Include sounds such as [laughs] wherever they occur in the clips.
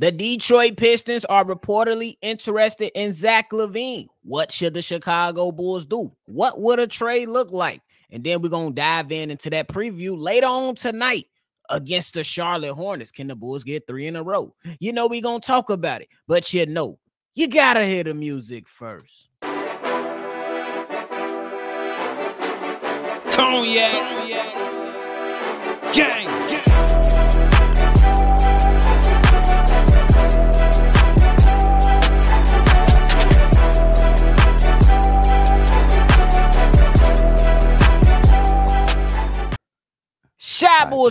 The Detroit Pistons are reportedly interested in Zach LaVine. What should the Chicago Bulls do? What would a trade look like? And then we're going to dive in into that preview later on tonight against the Charlotte Hornets. Can the Bulls get three in a row? You know, we're going to talk about it, but you know, you got to hear the music first. Cognac, gang,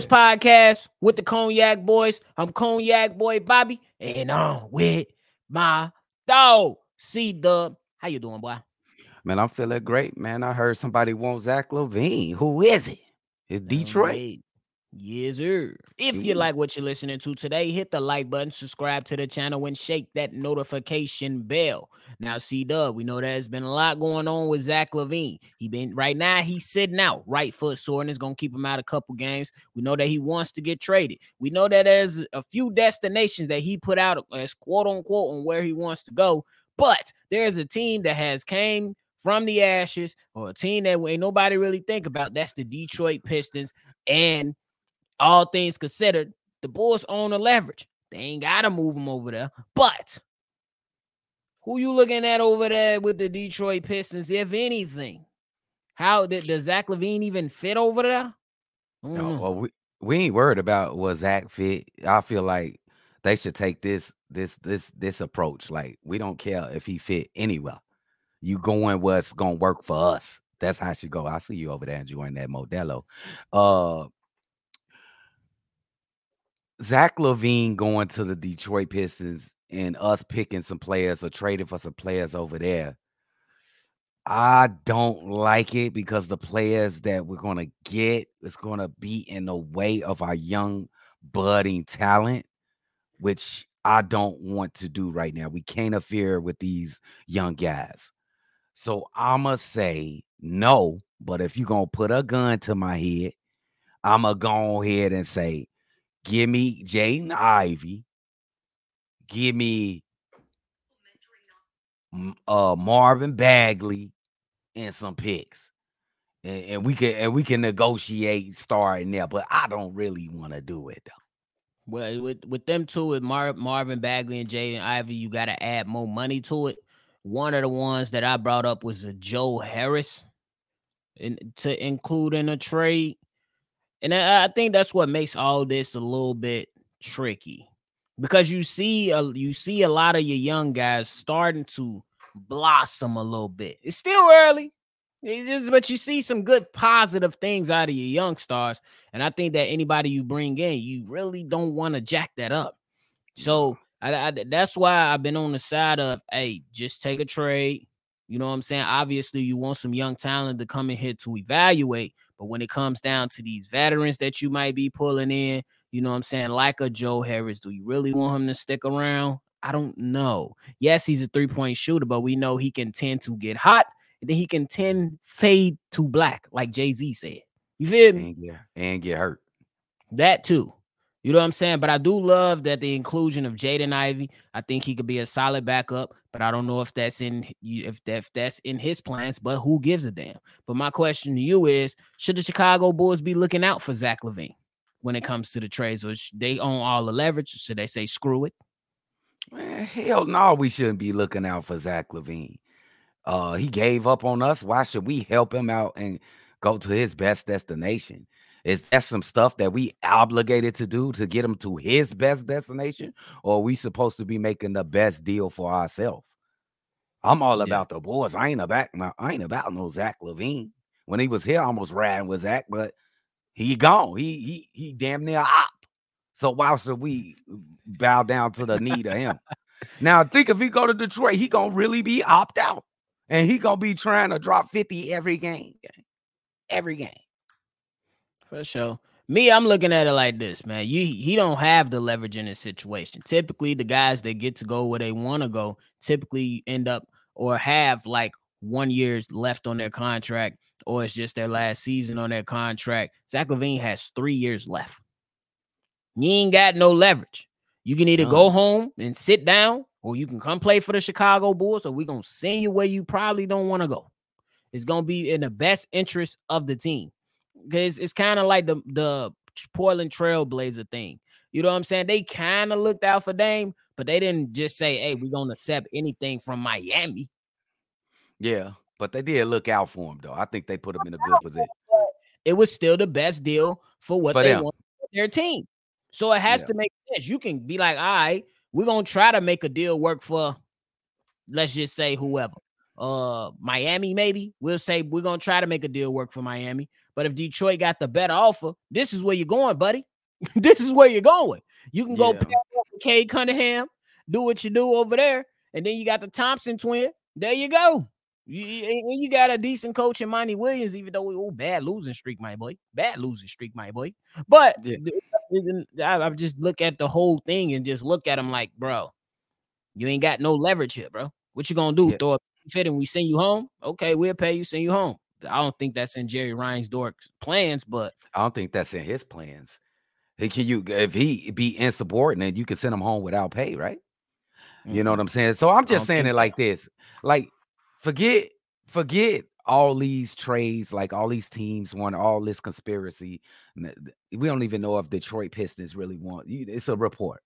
podcast with the Cognac Boys. I'm Cognac Boy Bobby, and I'm with my dog C Dub. How you doing, boy? Man, I'm feeling great, man. I heard somebody wants Zach LaVine. Who is it? It's Detroit. Yes, sir. If you like what you're listening to today, hit the like button, subscribe to the channel, and shake that notification bell. Now, C Dub, we know there's been a lot going on with Zach LaVine. He been right now, he's sitting out, right foot sore, and it's gonna keep him out a couple games. We know that he wants to get traded. We know that there's a few destinations that he put out as quote unquote on where he wants to go, but there's a team that has came from the ashes, or a team that ain't nobody really think about. That's the Detroit Pistons, and all things considered, the Bulls own the leverage. They ain't gotta move him over there. But who you looking at over there with the Detroit Pistons, if anything? How did does Zach LaVine even fit over there? No, well, we, we ain't worried about what Zach fit. I feel like they should take this this this this approach. Like we don't care if he fit anywhere. You going what's gonna work for us. That's how it should go. I see you over there enjoying that Modelo. Uh Zach LaVine going to the Detroit Pistons and us picking some players or trading for some players over there. I don't like it because the players that we're gonna get is gonna be in the way of our young budding talent, which I don't want to do right now. We can't interfere with these young guys. So I'ma say no, but if you're gonna put a gun to my head, I'ma go ahead and say, give me Jaden Ivey, give me uh Marvin Bagley and some picks. And, and we can and we can negotiate starting there, but I don't really want to do it though. Well, with with them two, with Mar- Marvin Bagley and Jaden Ivey, you got to add more money to it. One of the ones that I brought up was a Joe Harris, in, to include in a trade, and I, I think that's what makes all this a little bit tricky because you see a you see a lot of your young guys starting to blossom a little bit. It's still early. It's just, but you see some good positive things out of your young stars. And I think that anybody you bring in, you really don't want to jack that up. So I, I- that's why I've been on the side of, hey, just take a trade. You know what I'm saying? Obviously, you want some young talent to come in here to evaluate. But when it comes down to these veterans that you might be pulling in, you know what I'm saying? Like a Joe Harris, do you really want him to stick around? I don't know. Yes, he's a three point shooter, but we know he can tend to get hot and then he can tend fade to black, like Jay Z said. You feel me? And get and get hurt. That too. You know what I'm saying? But I do love that the inclusion of Jaden Ivey. I think he could be a solid backup, but I don't know if that's in if that if that's in his plans. But who gives a damn? But my question to you is: Should the Chicago Bulls be looking out for Zach LaVine when it comes to the trades, or they own all the leverage? Should they say screw it? Man, hell no, we shouldn't be looking out for Zach LaVine. Uh, he gave up on us. Why should we help him out and go to his best destination? Is that some stuff that we obligated to do to get him to his best destination, or are we supposed to be making the best deal for ourselves? I'm all Yeah. about the boys. I ain't about I ain't about no Zach LaVine. When he was here, I almost ran with Zach, but he gone. He he he damn near op. So why should we bow down to the need of him? Now think if he go to Detroit, he gonna really be opt out, and he gonna be trying to drop fifty every game, every game. For sure. Me, I'm looking at it like this, man. You he don't have the leverage in this situation. Typically, the guys that get to go where they want to go typically end up or have like one year's left on their contract, or it's just their last season on their contract. Zach LaVine has three years left. You ain't got no leverage. You can either go home and sit down, or you can come play for the Chicago Bulls, or we're gonna send you where you probably don't want to go. It's gonna be in the best interest of the team. Because it's kind of like the the Portland Trailblazer thing. You know what I'm saying? They kind of looked out for Dame, but they didn't just say, "Hey, we're gonna accept anything from Miami." Yeah, but they did look out for him though. I think they put him in a good position. It was still the best deal for what For they them. want for their team. So it has Yeah. to make sense. You can be like, all right, we're gonna try to make a deal work for let's just say whoever. Uh Miami, maybe. We'll say we're gonna try to make a deal work for Miami. But if Detroit got the better offer, this is where you're going, buddy. [laughs] this is where you're going. You can go Yeah. pair up with Cade Cunningham, do what you do over there, and then you got the Thompson twin. There you go. You, you got a decent coach in Monty Williams, even though we oh bad losing streak, my boy. Bad losing streak, my boy. But Yeah. I, I just look at the whole thing and just look at him like, bro, you ain't got no leverage here, bro. What you gonna do? Yeah. Throw a fit and we send you home? Okay, we'll pay you, send you home. I don't think that's in Jerry Reinsdorf's plans, but I don't think that's in his plans. He can you if he be insubordinate, you can send him home without pay, right? You know mhm. what I'm saying? So I'm just saying it so. like this. Like, forget, forget all these trades, like all these teams want all this conspiracy. We don't even know if Detroit Pistons really want you. It's a report.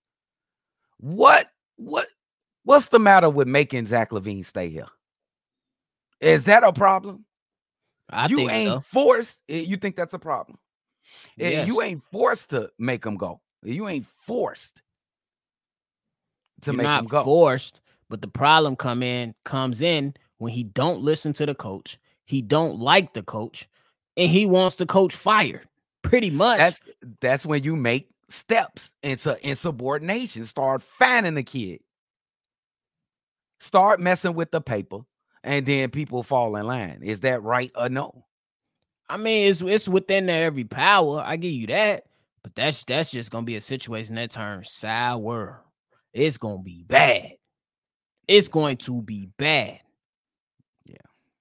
What what what's the matter with making Zach LaVine stay here? Is that a problem? I you ain't so. forced. eh, You think that's a problem? Eh, Yes. You ain't forced to make him go. You ain't forced to You're make not him go. forced, but the problem come in comes in when he don't listen to the coach. He don't like the coach, and he wants the coach fired. Pretty much. That's that's when you make steps into insubordination. Start fanning the kid. Start messing with the paper, and then people fall in line. Is that right or no? I mean, it's it's within their every power. I give you that, but that's that's just gonna be a situation that turns sour. It's gonna be bad. It's going to be bad.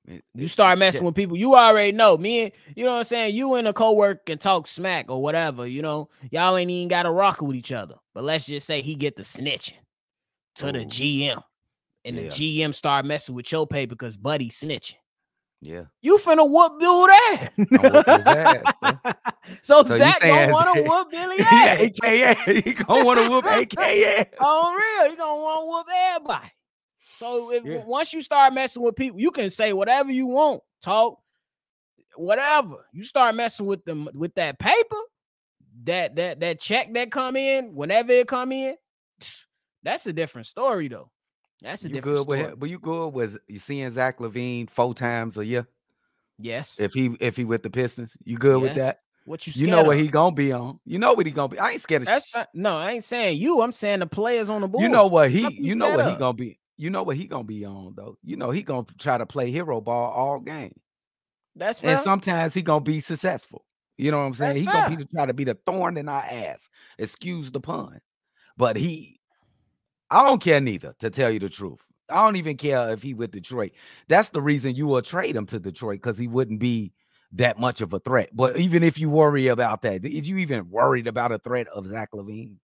It- You start messing with people, you already know. Me and you know what I'm saying. You and a coworker can talk smack or whatever. You know, y'all ain't even got to rock with each other. But let's just say he get the snitching to the oh. GM, and Yeah. the GM start messing with your pay because Buddy snitching. Yeah. You finna whoop dude that. ass, [laughs] so, So you Zach gonna want to [laughs] whoop Billy [laughs] yeah. AKA. He gonna want to whoop AKA. On real, he gonna want to whoop everybody. So if Yeah. once you start messing with people, you can say whatever you want, talk, whatever. You start messing with them with that paper, that that that check that come in, whenever it come in, [sniffs] that's a different story though. That's a You different good with story. him? But you good with you seeing Zach LaVine four times a year? Yes. If he if he with the Pistons, you good with that? what you You know what of? he gonna be on. You know what he gonna be. I ain't scared of. That's sh- not, no, I ain't saying you. I'm saying the players on the board. you know what he. You You know what he gonna be. You know what he gonna be on though. You know he gonna try to play hero ball all game, That's fair. and sometimes he gonna be successful. You know what I'm saying? That's he gonna be the, try to be the thorn in our ass. Excuse the pun, but he. I don't care neither. To tell you the truth, I don't even care if he with Detroit. That's the reason you will trade him to Detroit because he wouldn't be that much of a threat. But even if you worry about that, is you even worried about a threat of Zach LaVine?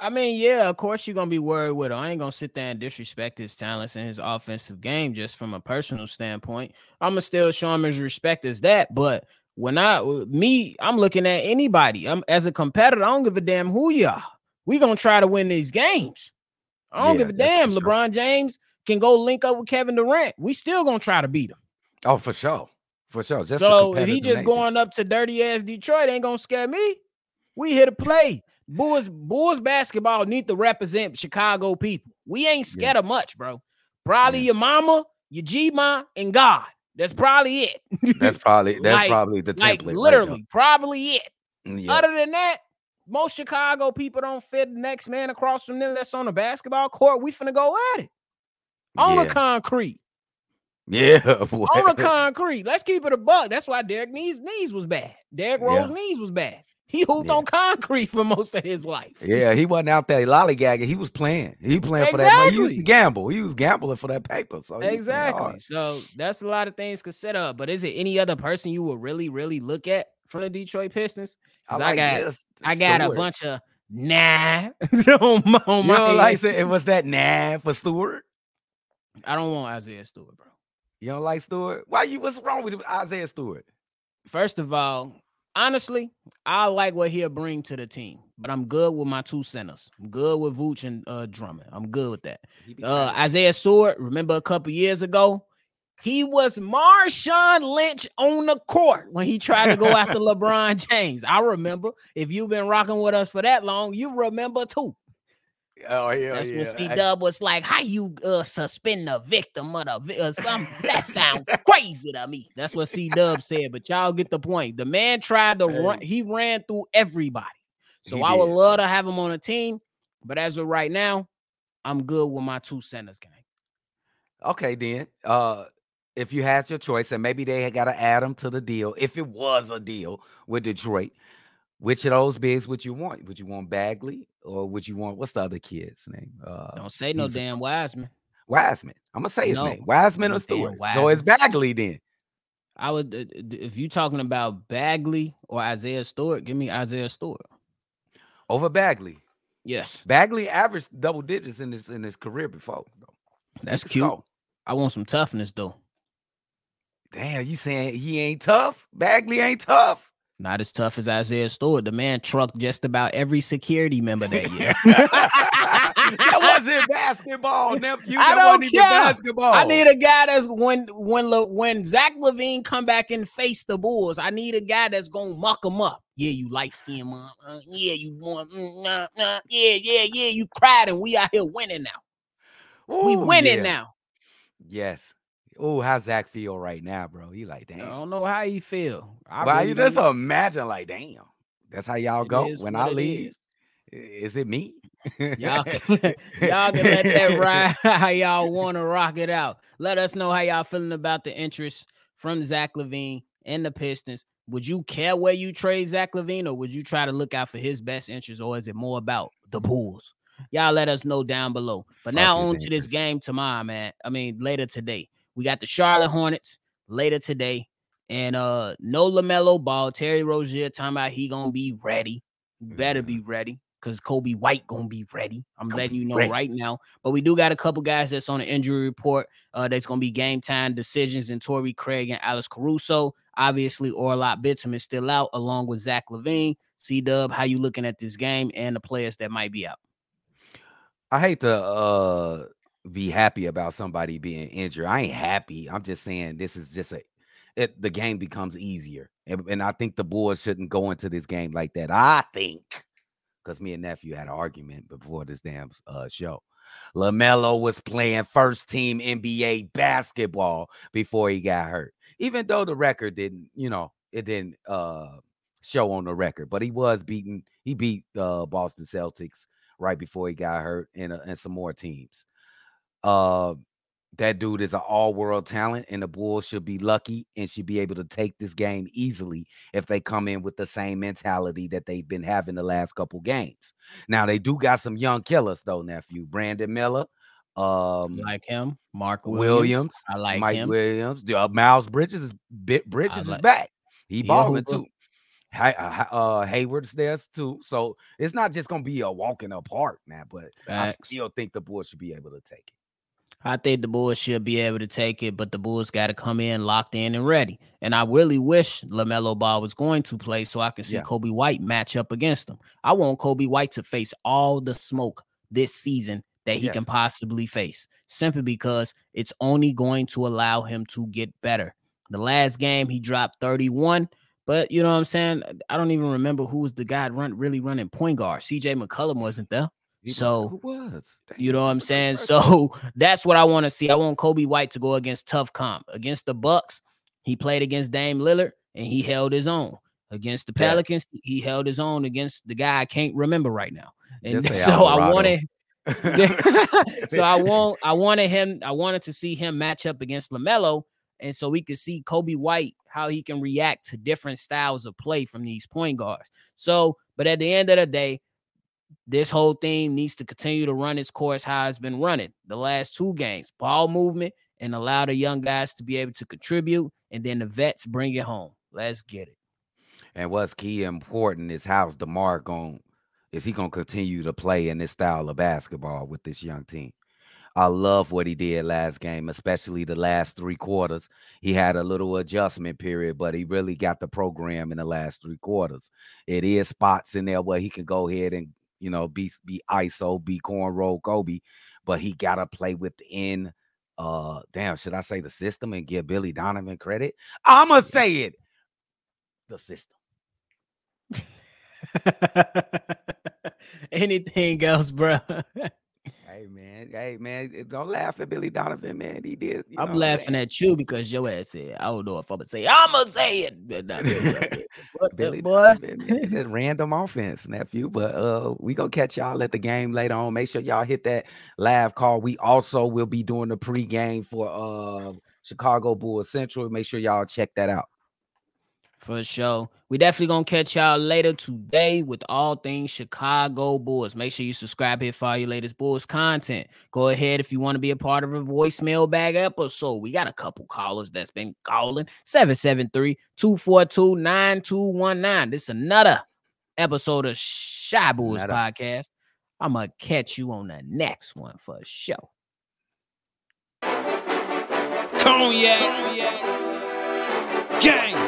I mean, yeah, of course you're gonna be worried with him. I ain't gonna sit there and disrespect his talents and his offensive game just from a personal standpoint. I'm gonna still show him his respect as that. But when I uh, me, I'm looking at anybody. I'm as a competitor, I don't give a damn who you are. We gonna try to win these games. I don't Yeah, give a damn. sure. LeBron James can go link up with Kevin Durant. We still gonna try to beat him. Oh, for sure, for sure. Just so if he just nature. going up to dirty ass Detroit, ain't gonna scare me. We here to play. Bulls, Bulls basketball need to represent Chicago people. We ain't scared of much, bro. Probably Yeah. your mama, your G ma, and God. That's probably it. That's probably [laughs] that's Like- probably the template. like right literally, probably it. Mm, yeah. Other than that, most Chicago people don't fit the next man across from them that's on the basketball court. We finna go at it on yeah. the concrete. yeah. [laughs] on the concrete. Let's keep it a buck. That's why Derrick knees knees was bad. Derrick Yeah. Rose knees was bad. He hooped Yeah. on concrete for most of his life. Yeah, he wasn't out there lollygagging. He was playing. He playing for that. money. He used to gamble. He was gambling for that paper. So he was playing exactly. So that's a lot of things consider. But is it any other person you would really, really look at from the Detroit Pistons. I like got- this I got a bunch of Nah. [laughs] on my, on you don't like it [laughs] was that nah for Stewart? I don't want Isaiah Stewart, bro. You don't like Stewart? Why you what's wrong with Isaiah Stewart? First of all, honestly, I like what he'll bring to the team, but I'm good with my two centers. I'm good with Vooch and uh, Drummond. I'm good with that. Uh, Isaiah Stewart, remember a couple years ago, he was Marshawn Lynch on the court when he tried to go [laughs] after LeBron James. I remember. If you've been rocking with us for that long, you remember too. Oh yeah, that's yeah. when C Dub was like, "How you uh, suspend the victim of the vi- uh, something?" that sounds crazy to me. That's what C Dub said. But y'all get the point. The man tried to run. He ran through everybody. So he I would love to have him on a team. But as of right now, I'm good with my two centers gang. Okay, then. Uh, if you had your choice, and maybe they had got to add them to the deal, if it was a deal with Detroit, which of those bigs would you want? Would you want Bagley or would you want what's the other kid's name? Uh, Don't say no damn Wiseman. Wiseman. I'm gonna say his no, name. Wiseman or Stewart. So it's Bagley then. I would uh, if you talking about Bagley or Isaiah Stewart, give me Isaiah Stewart over Bagley. Yes, Bagley averaged double digits in his in his career before. That's cute. I want some toughness though. Damn, you saying he ain't tough? Bagley ain't tough. Not as tough as Isaiah Stewart. The man trucked just about every security member that year. [laughs] that wasn't basketball, nephew. That I don't care. basketball. I need a guy that's when when when Zach LaVine come back and face the Bulls. I need a guy that's gonna muck them up. Yeah, you light skin, mom. Uh, yeah, you want. Mm. Yeah, yeah, yeah. You cried, and we out here winning now. Ooh, we winning yeah. now. Yes. Oh, how's Zach feel right now, bro? He like, damn. I don't know how he feel. I well, really you just imagine, like, damn. That's how y'all it go when I leave. Is. is. it me? y'all, [laughs] [laughs] y'all can let that ride [laughs] how y'all want to rock it out. Let us know how y'all feeling about the interest from Zach LaVine and the Pistons. Would you care where you trade Zach LaVine, or would you try to look out for his best interest, or is it more about the Bulls? Y'all let us know down below. But Fuck now on to this game tomorrow, man. I mean, later today. We got the Charlotte Hornets later today. And uh no LaMelo ball. Terry Rozier talking about he gonna be ready. Better be mm-hmm. ready because Coby White gonna be ready. I'm gonna letting you know ready. right now. But we do got a couple guys that's on the injury report. Uh, that's gonna be game time decisions in Torrey Craig and Alex Caruso. Obviously, Onuralp Bitim is still out, along with Zach LaVine. C Dub, how you looking at this game and the players that might be out? I hate to uh be happy about somebody being injured. I ain't happy. I'm just saying this is just a it, the game becomes easier. And, and I think the Bulls shouldn't go into this game like that. I think because me and nephew had an argument before this damn uh, show. LaMelo was playing first team NBA basketball before he got hurt. Even though the record didn't, you know, it didn't uh show on the record, but he was beating, he beat uh Boston Celtics right before he got hurt and, uh, and some more teams. Uh, that dude is an all-world talent, and the Bulls should be lucky and should be able to take this game easily if they come in with the same mentality that they've been having the last couple games. Now they do got some young killers though, nephew. Brandon Miller, um, like him, Mark Williams. Williams I like Mike him. Williams. Uh, Miles Bridges is Bridges like, is back. He balling too. Uh, uh, Hayward's there too. So it's not just gonna be a walking apart now, but Facts. I still think the Bulls should be able to take it. I think the Bulls should be able to take it, but the Bulls got to come in locked in and ready. And I really wish LaMelo Ball was going to play so I can see yeah. Coby White match up against him. I want Coby White to face all the smoke this season that he yes. can possibly face, simply because it's only going to allow him to get better. The last game, he dropped 31. But you know what I'm saying? I don't even remember who was the guy run really running point guard. CJ McCollum wasn't there so was. you know what I'm saying? So [laughs] that's what I want to see. I want Coby White to go against tough comp. Against the Bucks, he played against Dame Lillard and he held his own. Against the Pelicans, yeah. he held his own against the guy I can't remember right now. And [laughs] so I wanted [laughs] so I want I wanted him I wanted to see him match up against LaMelo and so we could see Coby White how he can react to different styles of play from these point guards. So, but at the end of the day, this whole thing needs to continue to run its course how it's been running the last two games ball movement and allow the young guys to be able to contribute and then the vets bring it home let's get it and what's key important is how's demar going is he gonna continue to play in this style of basketball with this young team? I love what he did last game, especially the last three quarters. He had a little adjustment period, but he really got the program in the last three quarters. It is spots in there where he can go ahead and you know be be ISO, be cornrow Kobe, but he gotta play within uh damn, should I say the system and give Billy Donovan credit? I'ma say it. The system. [laughs] Anything else, bro? [laughs] Hey man, hey man, eh, don't laugh at Billy Donovan, man. He did. I'm laughing at you because your ass said, I don't know if I'm gonna say I'ma say it. Billy boy, Donovan, random offense, nephew. But uh, we gonna catch y'all at the game later on. Make sure y'all hit that live call. We also will be doing the pregame for uh Chicago Bulls Central. Make sure y'all check that out. For sure. We definitely gonna catch y'all later today with all things Chicago Bulls. Make sure you subscribe here for all your latest Bulls content. Go ahead if you want to be a part of a voicemail bag episode. We got a couple callers that's been calling 773-242-9219. This is another episode of Shy Bulls another. podcast. I'm gonna catch you on the next one for sure. Cognac. Cognac.